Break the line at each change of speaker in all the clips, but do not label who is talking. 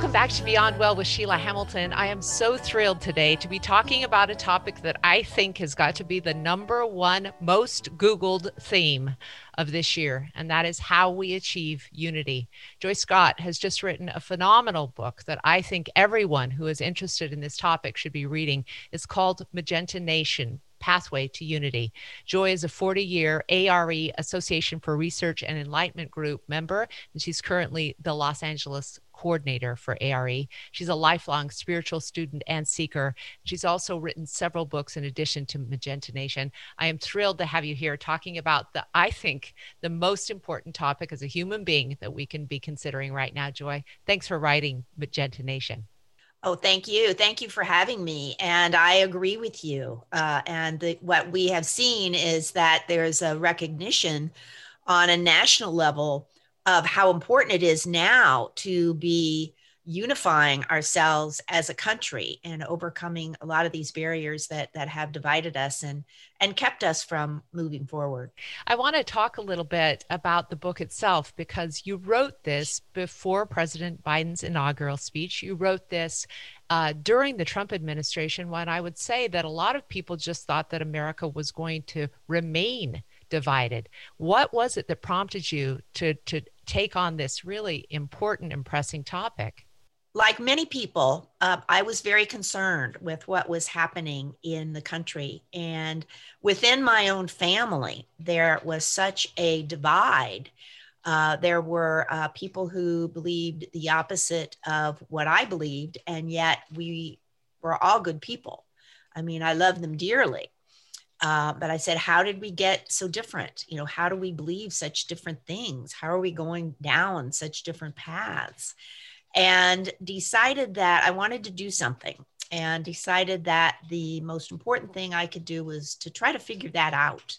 Welcome back to Beyond Well with Sheila Hamilton. I am so thrilled today to be talking about a topic that I think has got to be the number one most Googled theme of this year, and that is how we achieve unity. Joy Scott has just written a phenomenal book that I think everyone who is interested in this topic should be reading. It's called Magenta Nation Pathway to Unity. Joy is a 40 year ARE Association for Research and Enlightenment Group member, and she's currently the Los Angeles coordinator for ARE. She's a lifelong spiritual student and seeker. She's also written several books in addition to Magenta Nation. I am thrilled to have you here talking about the, I think, the most important topic as a human being that we can be considering right now, Joy. Thanks for writing Magenta Nation.
Oh, thank you. Thank you for having me. And I agree with you. Uh, and the, what we have seen is that there's a recognition on a national level of how important it is now to be unifying ourselves as a country and overcoming a lot of these barriers that that have divided us and and kept us from moving forward.
I want to talk a little bit about the book itself because you wrote this before President Biden's inaugural speech. You wrote this uh, during the Trump administration when I would say that a lot of people just thought that America was going to remain divided. What was it that prompted you to to take on this really important and pressing topic?
Like many people, uh, I was very concerned with what was happening in the country. And within my own family, there was such a divide. Uh, there were uh, people who believed the opposite of what I believed, and yet we were all good people. I mean, I love them dearly. Uh, but I said, how did we get so different? You know, how do we believe such different things? How are we going down such different paths? And decided that I wanted to do something and decided that the most important thing I could do was to try to figure that out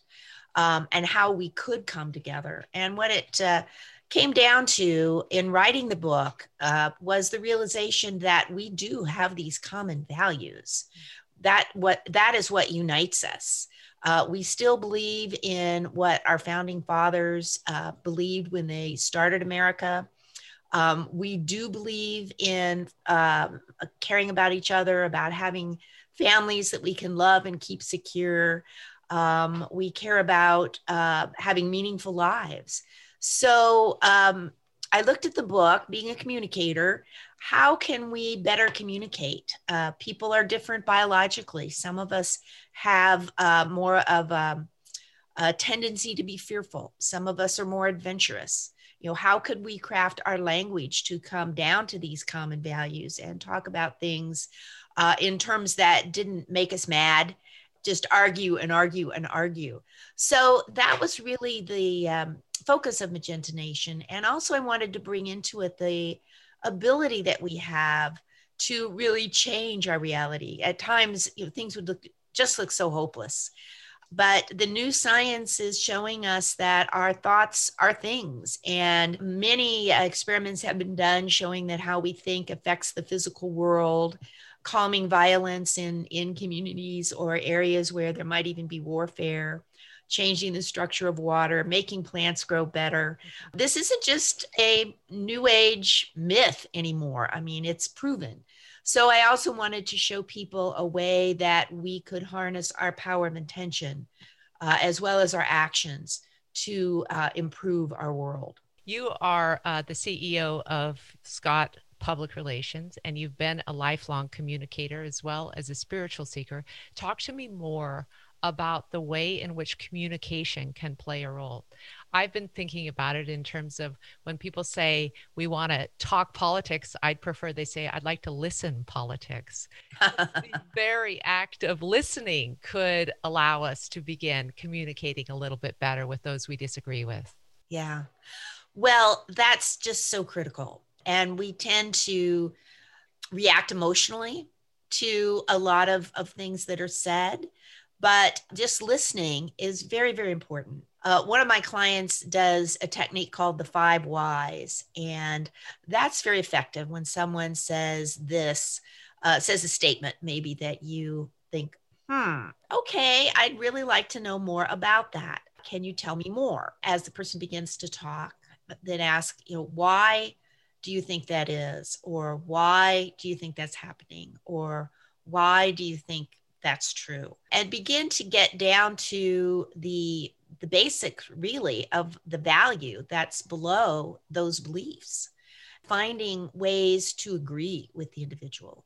um, and how we could come together. And what it uh, came down to in writing the book uh, was the realization that we do have these common values that what that is what unites us uh, we still believe in what our founding fathers uh, believed when they started America. Um, we do believe in um, caring about each other, about having families that we can love and keep secure. Um, we care about uh, having meaningful lives. So um, I looked at the book, being a communicator, how can we better communicate? Uh, people are different biologically. Some of us have uh, more of a, a, tendency to be fearful. Some of us are more adventurous. You know, how could we craft our language to come down to these common values and talk about things uh, in terms that didn't make us mad, just argue and argue and argue. So that was really the um, focus of Magenta Nation. And also, I wanted to bring into it the ability that we have to really change our reality. At times, you know, things would look just look so hopeless. But the new science is showing us that our thoughts are things. And many experiments have been done showing that how we think affects the physical world, calming violence in, in communities or areas where there might even be warfare changing the structure of water, making plants grow better. This isn't just a new age myth anymore. I mean, it's proven. So I also wanted to show people a way that we could harness our power of intention uh, as well as our actions to uh, improve our world.
You are uh, the CEO of Scott Public Relations, and you've been a lifelong communicator as well as a spiritual seeker. Talk to me more about the way in which communication can play a role. I've been thinking about it in terms of when people say we want to talk politics, I'd prefer they say, I'd like to listen politics. the very act of listening could allow us to begin communicating a little bit better with those we disagree with.
Yeah. Well, that's just so critical. And we tend to react emotionally to a lot of, of things that are said but just listening is very, very important. Uh, one of my clients does a technique called the five whys, and that's very effective when someone says this, uh, says a statement maybe that you think, hmm, okay, I'd really like to know more about that. Can you tell me more? As the person begins to talk, then ask, you know, why do you think that is? Or why do you think that's happening? Or why do you think that's true? And begin to get down to the the basics really of the value that's below those beliefs finding ways to agree with the individual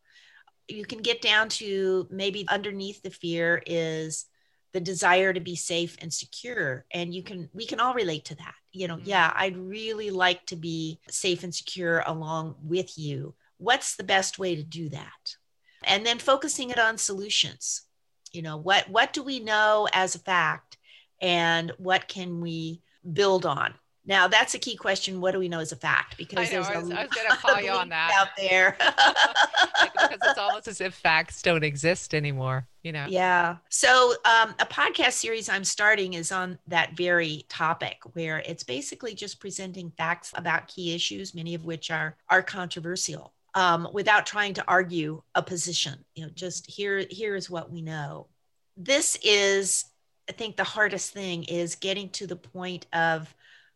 you can get down to maybe underneath the fear is the desire to be safe and secure and you can we can all relate to that you know mm-hmm. yeah i'd really like to be safe and secure along with you. What's the best way to do that? And then focusing it on solutions. You know what what do we know as a fact and what can we build on now that's a key question. What do we know as a fact?
Because know, there's I was, was going to call you on that
out there.
because it's almost as if facts don't exist anymore. You know.
Yeah. So um, a podcast series I'm starting is on that very topic, where it's basically just presenting facts about key issues, many of which are are controversial. Um, without trying to argue a position, you know, just here here is what we know. This is, I think, the hardest thing is getting to the point of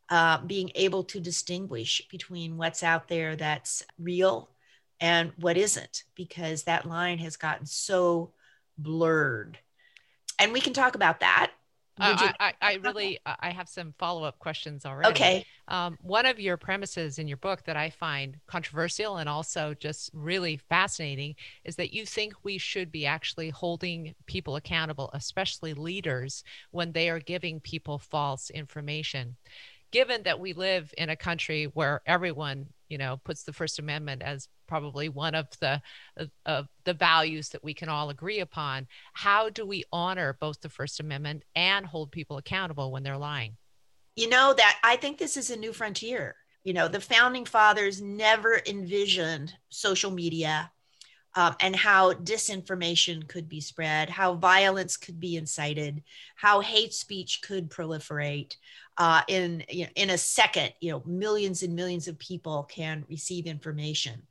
uh, being able to distinguish between what's out there that's real and what isn't, because that line has gotten so blurred. And we can talk about that.
Uh, I, I, really, I have some follow up questions already.
Okay.
Um, one of your premises in your book that I find controversial and also just really fascinating is that you think we should be actually holding people accountable, especially leaders, when they are giving people false information given that we live in a country where everyone you know puts the first amendment as probably one of the of the values that we can all agree upon how do we honor both the first amendment and hold people accountable when they're lying?
You know that i think this is a new frontier. You know the founding fathers never envisioned social media um, and how disinformation could be spread, how violence could be incited, how hate speech could proliferate. Uh, in you know, in a second, you know, millions and millions of people can receive information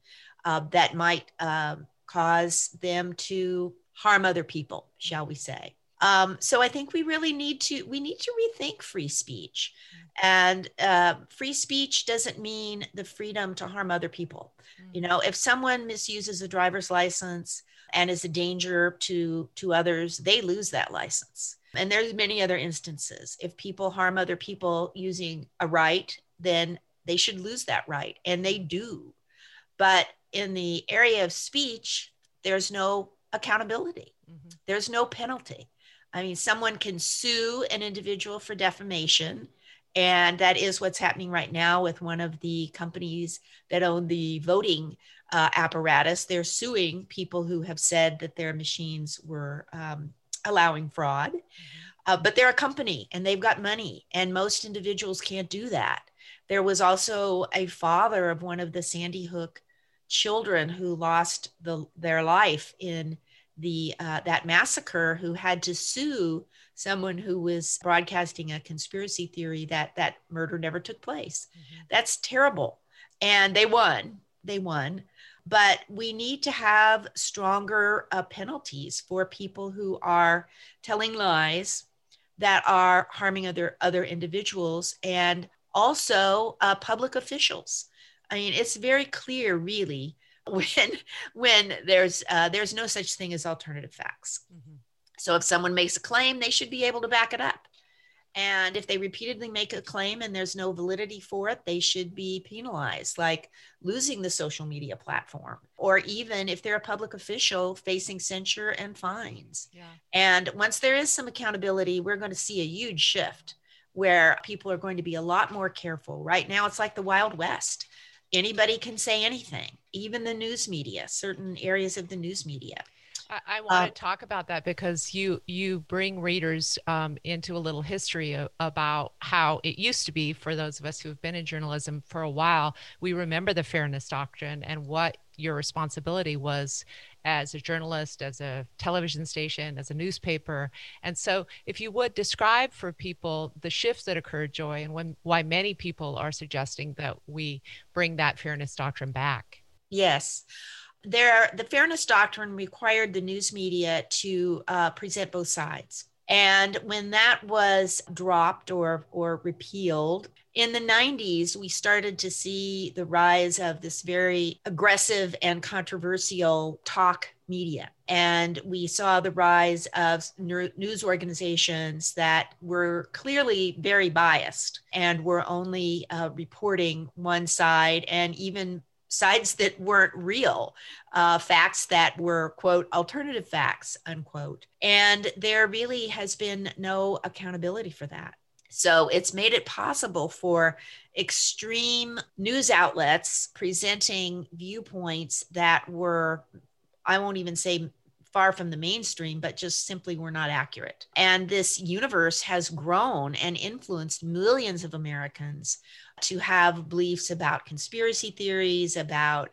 uh, that might uh, cause them to harm other people, shall we say? Um, so I think we really need to we need to rethink free speech, and uh, free speech doesn't mean the freedom to harm other people. Mm. You know, if someone misuses a driver's license and is a danger to to others, they lose that license. And there's many other instances. If people harm other people using a right, then they should lose that right, and they do. But in the area of speech, there's no accountability. Mm-hmm. There's no penalty. I mean, someone can sue an individual for defamation. And that is what's happening right now with one of the companies that own the voting uh, apparatus. They're suing people who have said that their machines were um, allowing fraud. Mm-hmm. Uh, but they're a company and they've got money, and most individuals can't do that. There was also a father of one of the Sandy Hook children who lost the, their life in the uh, that massacre who had to sue someone who was broadcasting a conspiracy theory that that murder never took place. Mm-hmm. That's terrible. And they won. They won. But we need to have stronger uh, penalties for people who are telling lies that are harming other other individuals and also uh, public officials. I mean, it's very clear, really, when when there's uh, there's no such thing as alternative facts. Mm-hmm. So if someone makes a claim, they should be able to back it up. And if they repeatedly make a claim and there's no validity for it, they should be penalized, like losing the social media platform, or even if they're a public official, facing censure and fines. Yeah. And once there is some accountability, we're going to see a huge shift where people are going to be a lot more careful. Right now, it's like the Wild West anybody can say anything, even the news media, certain areas of the news media.
I, I want uh, to talk about that because you you bring readers um, into a little history of, about how it used to be for those of us who have been in journalism for a while. We remember the fairness doctrine and what your responsibility was as a journalist, as a television station, as a newspaper. And so, if you would describe for people the shifts that occurred, Joy, and when, why many people are suggesting that we bring that fairness doctrine back.
Yes. There, the fairness doctrine required the news media to uh, present both sides. And when that was dropped or, or repealed, in the 90s, we started to see the rise of this very aggressive and controversial talk media. And we saw the rise of news organizations that were clearly very biased and were only uh, reporting one side and even sides that weren't real, uh, facts that were, quote, alternative facts, unquote. And there really has been no accountability for that. So it's made it possible for extreme news outlets presenting viewpoints that were, I won't even say far from the mainstream, but just simply were not accurate. And this universe has grown and influenced millions of Americans to have beliefs about conspiracy theories, about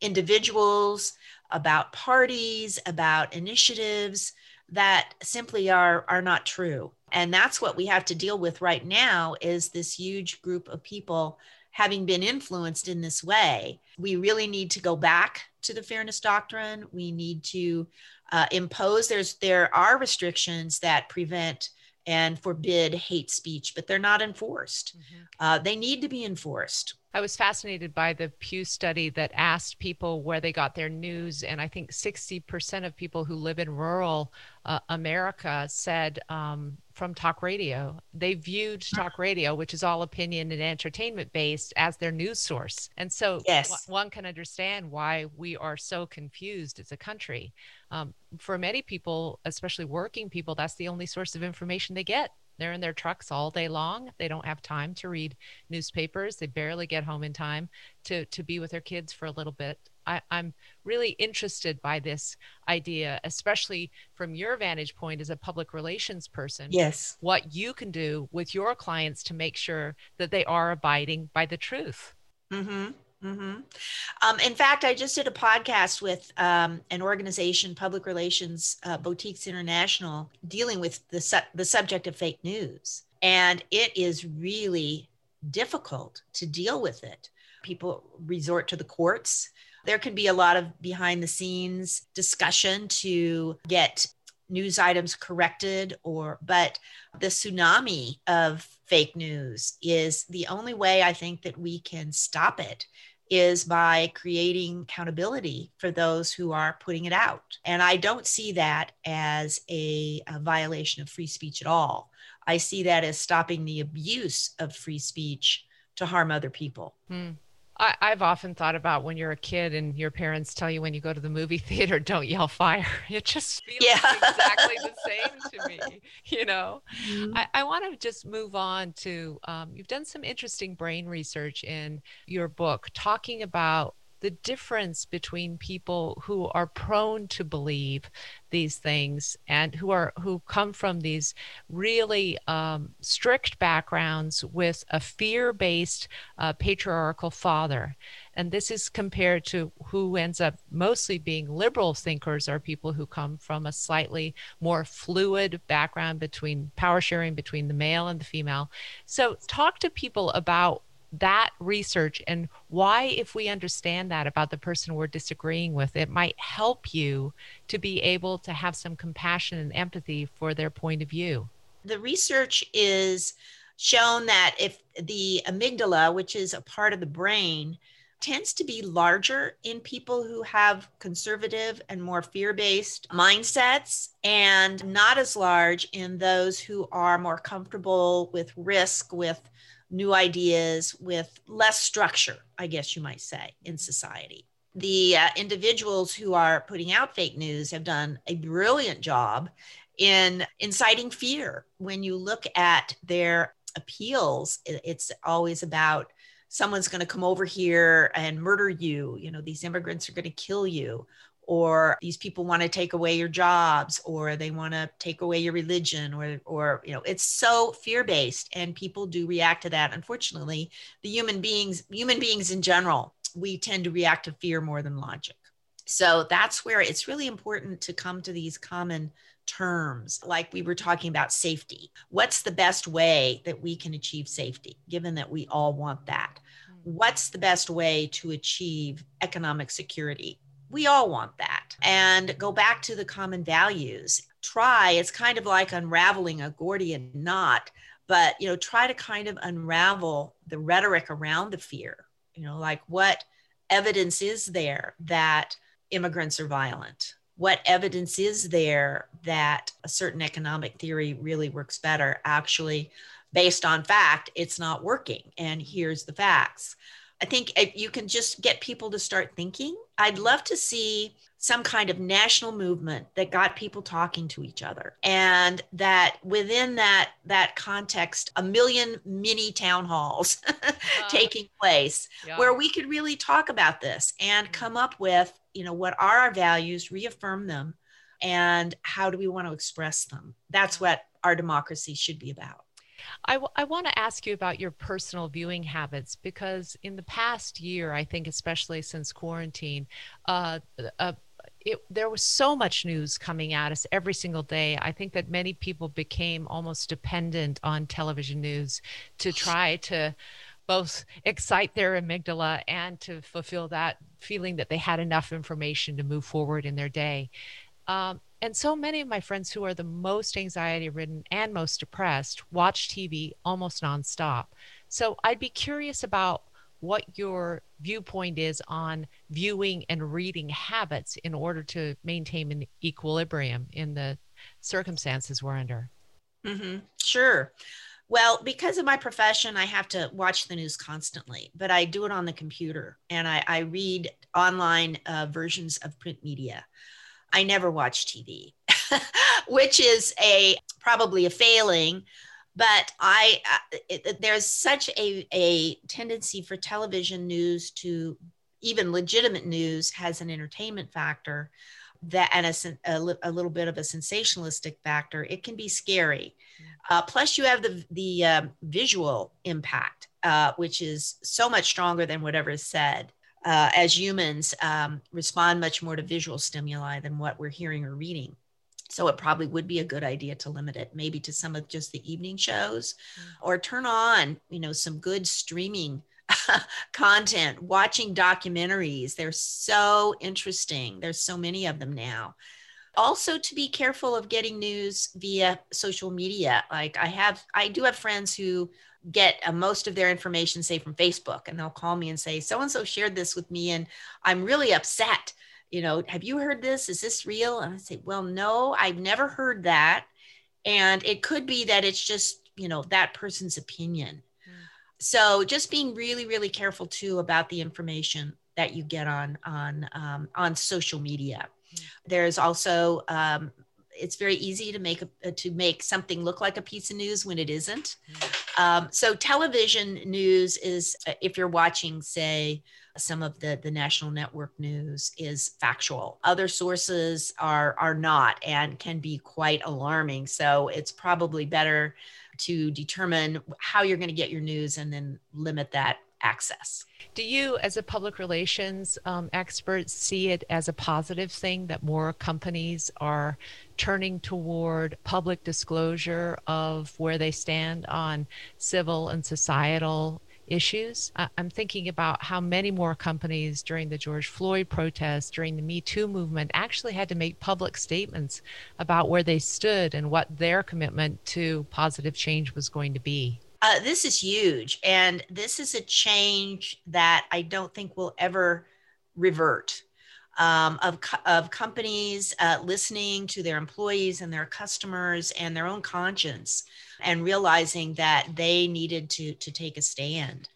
individuals, about parties, about initiatives that simply are, are not true. And that's what we have to deal with right now is this huge group of people having been influenced in this way. We really need to go back to the fairness doctrine. We need to uh, impose there's there are restrictions that prevent and forbid hate speech, but they're not enforced. Mm-hmm. Uh, they need to be enforced.
I was fascinated by the Pew study that asked people where they got their news. And I think 60% of people who live in rural uh, America said um, from talk radio. They viewed talk radio, which is all opinion and entertainment based, as their news source. And so yes. w- one can understand why we are so confused as a country. Um, for many people, especially working people, that's the only source of information they get. They're in their trucks all day long. They don't have time to read newspapers. They barely get home in time to, to be with their kids for a little bit. I, am really interested by this idea, especially from your vantage point as a public relations person.
Yes.
What you can do with your clients to make sure that they are abiding by the truth.
Mm-hmm. Mm-hmm. Um, in fact, I just did a podcast with um, an organization, Public Relations uh, Boutiques International, dealing with the, su- the subject of fake news. And it is really difficult to deal with it. People resort to the courts. There can be a lot of behind the scenes discussion to get news items corrected or but the tsunami of fake news is the only way i think that we can stop it is by creating accountability for those who are putting it out. And I don't see that as a, a, violation of free speech at all. I see that as stopping the abuse of free speech to harm other people.
Hmm. I, have often thought about when you're a kid and your parents tell you when you go to the movie theater, don't yell fire. It just feels yeah. exactly the same to me. You know, mm-hmm. I, I want to just move on to um, you've done some interesting brain research in your book talking about the difference between people who are prone to believe these things and who are who come from these really um, strict backgrounds with a fear-based uh, patriarchal father. And this is compared to who ends up mostly being liberal thinkers are people who come from a slightly more fluid background between power sharing between the male and the female. So talk to people about that research and why, if we understand that about the person we're disagreeing with, it might help you to be able to have some compassion and empathy for their point of view.
The research is shown that if the amygdala, which is a part of the brain, tends to be larger in people who have conservative and more fear based mindsets, and not as large in those who are more comfortable with risk, with new ideas with less structure, I guess you might say, in society. The uh, individuals who are putting out fake news have done a brilliant job in inciting fear. When you look at their appeals, it's always about someone's going to come over here and murder you. You know, these immigrants are going to kill you or these people want to take away your jobs or they want to take away your religion or or you know it's so fear based and people do react to that. Unfortunately the human beings human beings in general we tend to react to fear more than logic. So that's where it's really important to come to these common terms like we were talking about safety. What's the best way that we can achieve safety given that we all want that? Hmm. what's the best way to achieve economic security we all want that. And go back to the common values. try, it's kind of like unraveling a Gordian knot, but, you know, try to kind of unravel the rhetoric around the fear, you know, like what evidence is there that immigrants are violent? What evidence is there that a certain economic theory really works better? Actually, based on fact, it's not working. And here's the facts. I think if you can just get people to start thinking, I'd love to see some kind of national movement that got people talking to each other and that within that that context a million mini town halls uh, taking place yeah. where we could really talk about this and mm-hmm. come up with you know what are our values reaffirm them and how do we want to express them that's what our democracy should be about
I, w- I want to ask you about your personal viewing habits because in the past year, I think, especially since quarantine, uh, uh, it, there was so much news coming at us every single day. I think that many people became almost dependent on television news to try to both excite their amygdala and to fulfill that feeling that they had enough information to move forward in their day. Um, and so many of my friends who are the most anxiety ridden and most depressed watch TV almost nonstop. So I'd be curious about what your viewpoint is on viewing and reading habits in order to maintain an equilibrium in the circumstances we're under.
Mm-hmm. Sure. Well, because of my profession, I have to watch the news constantly, but I do it on the computer and I, I read online uh, versions of print media. I never watch TV, which is a probably a failing but I uh, it, there's such a, a tendency for television news to even legitimate news has an entertainment factor that and a, a, a little bit of a sensationalistic factor. It can be scary. Mm. Uh, plus, you have the the uh, visual impact, uh, which is so much stronger than whatever is said. Uh, as humans um, respond much more to visual stimuli than what we're hearing or reading. So it probably would be a good idea to limit it maybe to some of just the evening shows mm-hmm. or turn on, you know, some good streaming content, watching documentaries. They're so interesting. There's so many of them now. Also to be careful of getting news via social media. Like I have I do have friends who get uh, most of their information say from Facebook and they'll call me and say so and so shared this with me and I'm really upset you know, have you heard this? Is this real? And I say, well, no, I've never heard that. And it could be that it's just, you know, that person's opinion. Mm. So just being really, really careful too about the information that you get on on um, on social media. Mm. There's also um, it's very easy to make a, to make something look like a piece of news when it isn't. Mm. Um, so television news is uh, if you're watching, say, some of the the national network news is factual other sources are are not and can be quite alarming so it's probably better to determine how you're going to get your news and then limit that access
do you as a public relations um, expert see it as a positive thing that more companies are turning toward public disclosure of where they stand on civil and societal issues. I'm thinking about how many more companies during the George Floyd protests, during the Me Too movement, actually had to make public statements about where they stood and what their commitment to positive change was going to be.
Uh, this is huge. And this is a change that I don't think will ever revert. Um, of, of companies uh, listening to their employees and their customers and their own conscience and realizing that they needed to to take a stand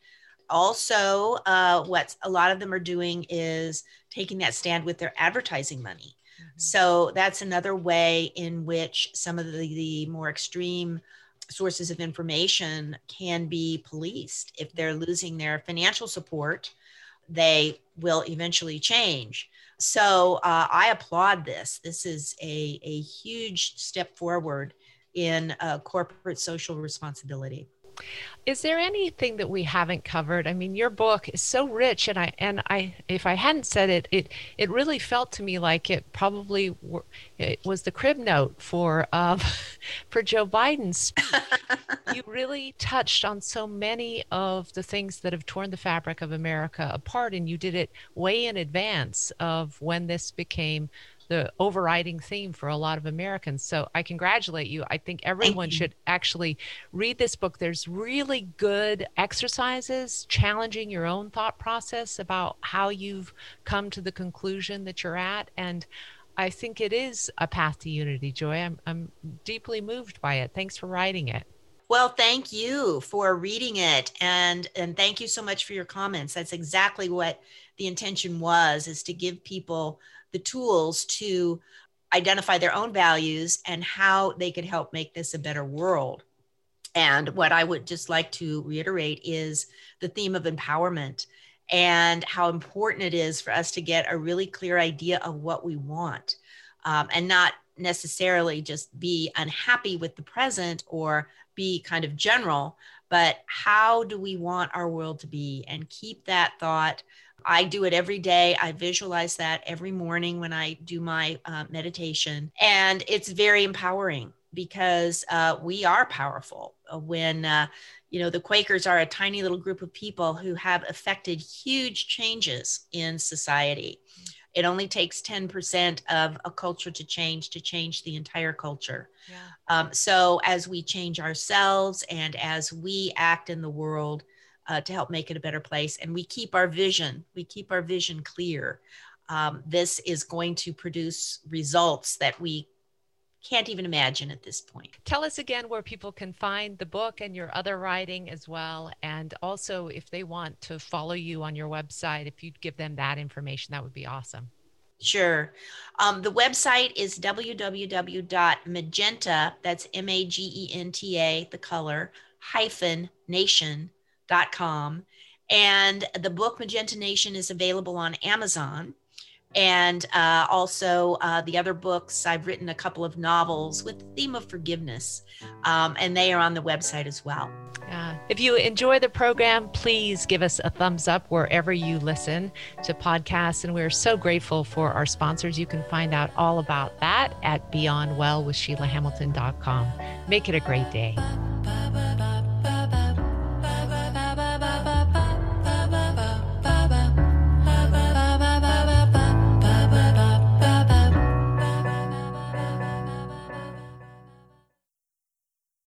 also uh, what a lot of them are doing is taking that stand with their advertising money mm-hmm. so that's another way in which some of the, the more extreme sources of information can be policed. If they're losing their financial support they will eventually change. So uh, i applaud this. This is a, a huge step forward in uh, corporate social responsibility.
Is there anything that we haven't covered? I mean, your book is so rich, and I and I, if I hadn't said it, it it really felt to me like it probably were, it was the crib note for um, for Joe Biden's. you really touched on so many of the things that have torn the fabric of America apart, and you did it way in advance of when this became the overriding theme for a lot of Americans. So I congratulate you. I think everyone should actually read this book. There's really good exercises challenging your own thought process about how you've come to the conclusion that you're at. And I think it is a path to unity, Joy. I'm, I'm deeply moved by it. Thanks for writing it.
Well, thank you for reading it and and thank you so much for your comments. That's exactly what the intention was is to give people the tools to identify their own values and how they could help make this a better world. And what I would just like to reiterate is the theme of empowerment and how important it is for us to get a really clear idea of what we want um, and not necessarily just be unhappy with the present or be kind of general, but how do we want our world to be and keep that thought I do it every day. I visualize that every morning when I do my uh, meditation. And it's very empowering because uh, we are powerful. Uh, when, uh, you know, the Quakers are a tiny little group of people who have affected huge changes in society. It only takes 10% of a culture to change to change the entire culture. Yeah. Um, so, as we change ourselves and as we act in the world, uh, to help make it a better place. And we keep our vision, we keep our vision clear. Um, this is going to produce results that we can't even imagine at this point.
Tell us again where people can find the book and your other writing as well. And also, if they want to follow you on your website, if you'd give them that information, that would be awesome.
Sure. Um, the website is www.magenta, that's M A G E N T A, the color, hyphen nation com. And the book Magenta Nation is available on Amazon. And uh, also uh, the other books, I've written a couple of novels with the theme of forgiveness, um, and they are on the website as well.
Uh, if you enjoy the program, please give us a thumbs up wherever you listen to podcasts. And we're so grateful for our sponsors. You can find out all about that at beyondwellwithsheilahamilton.com. Make it a great day.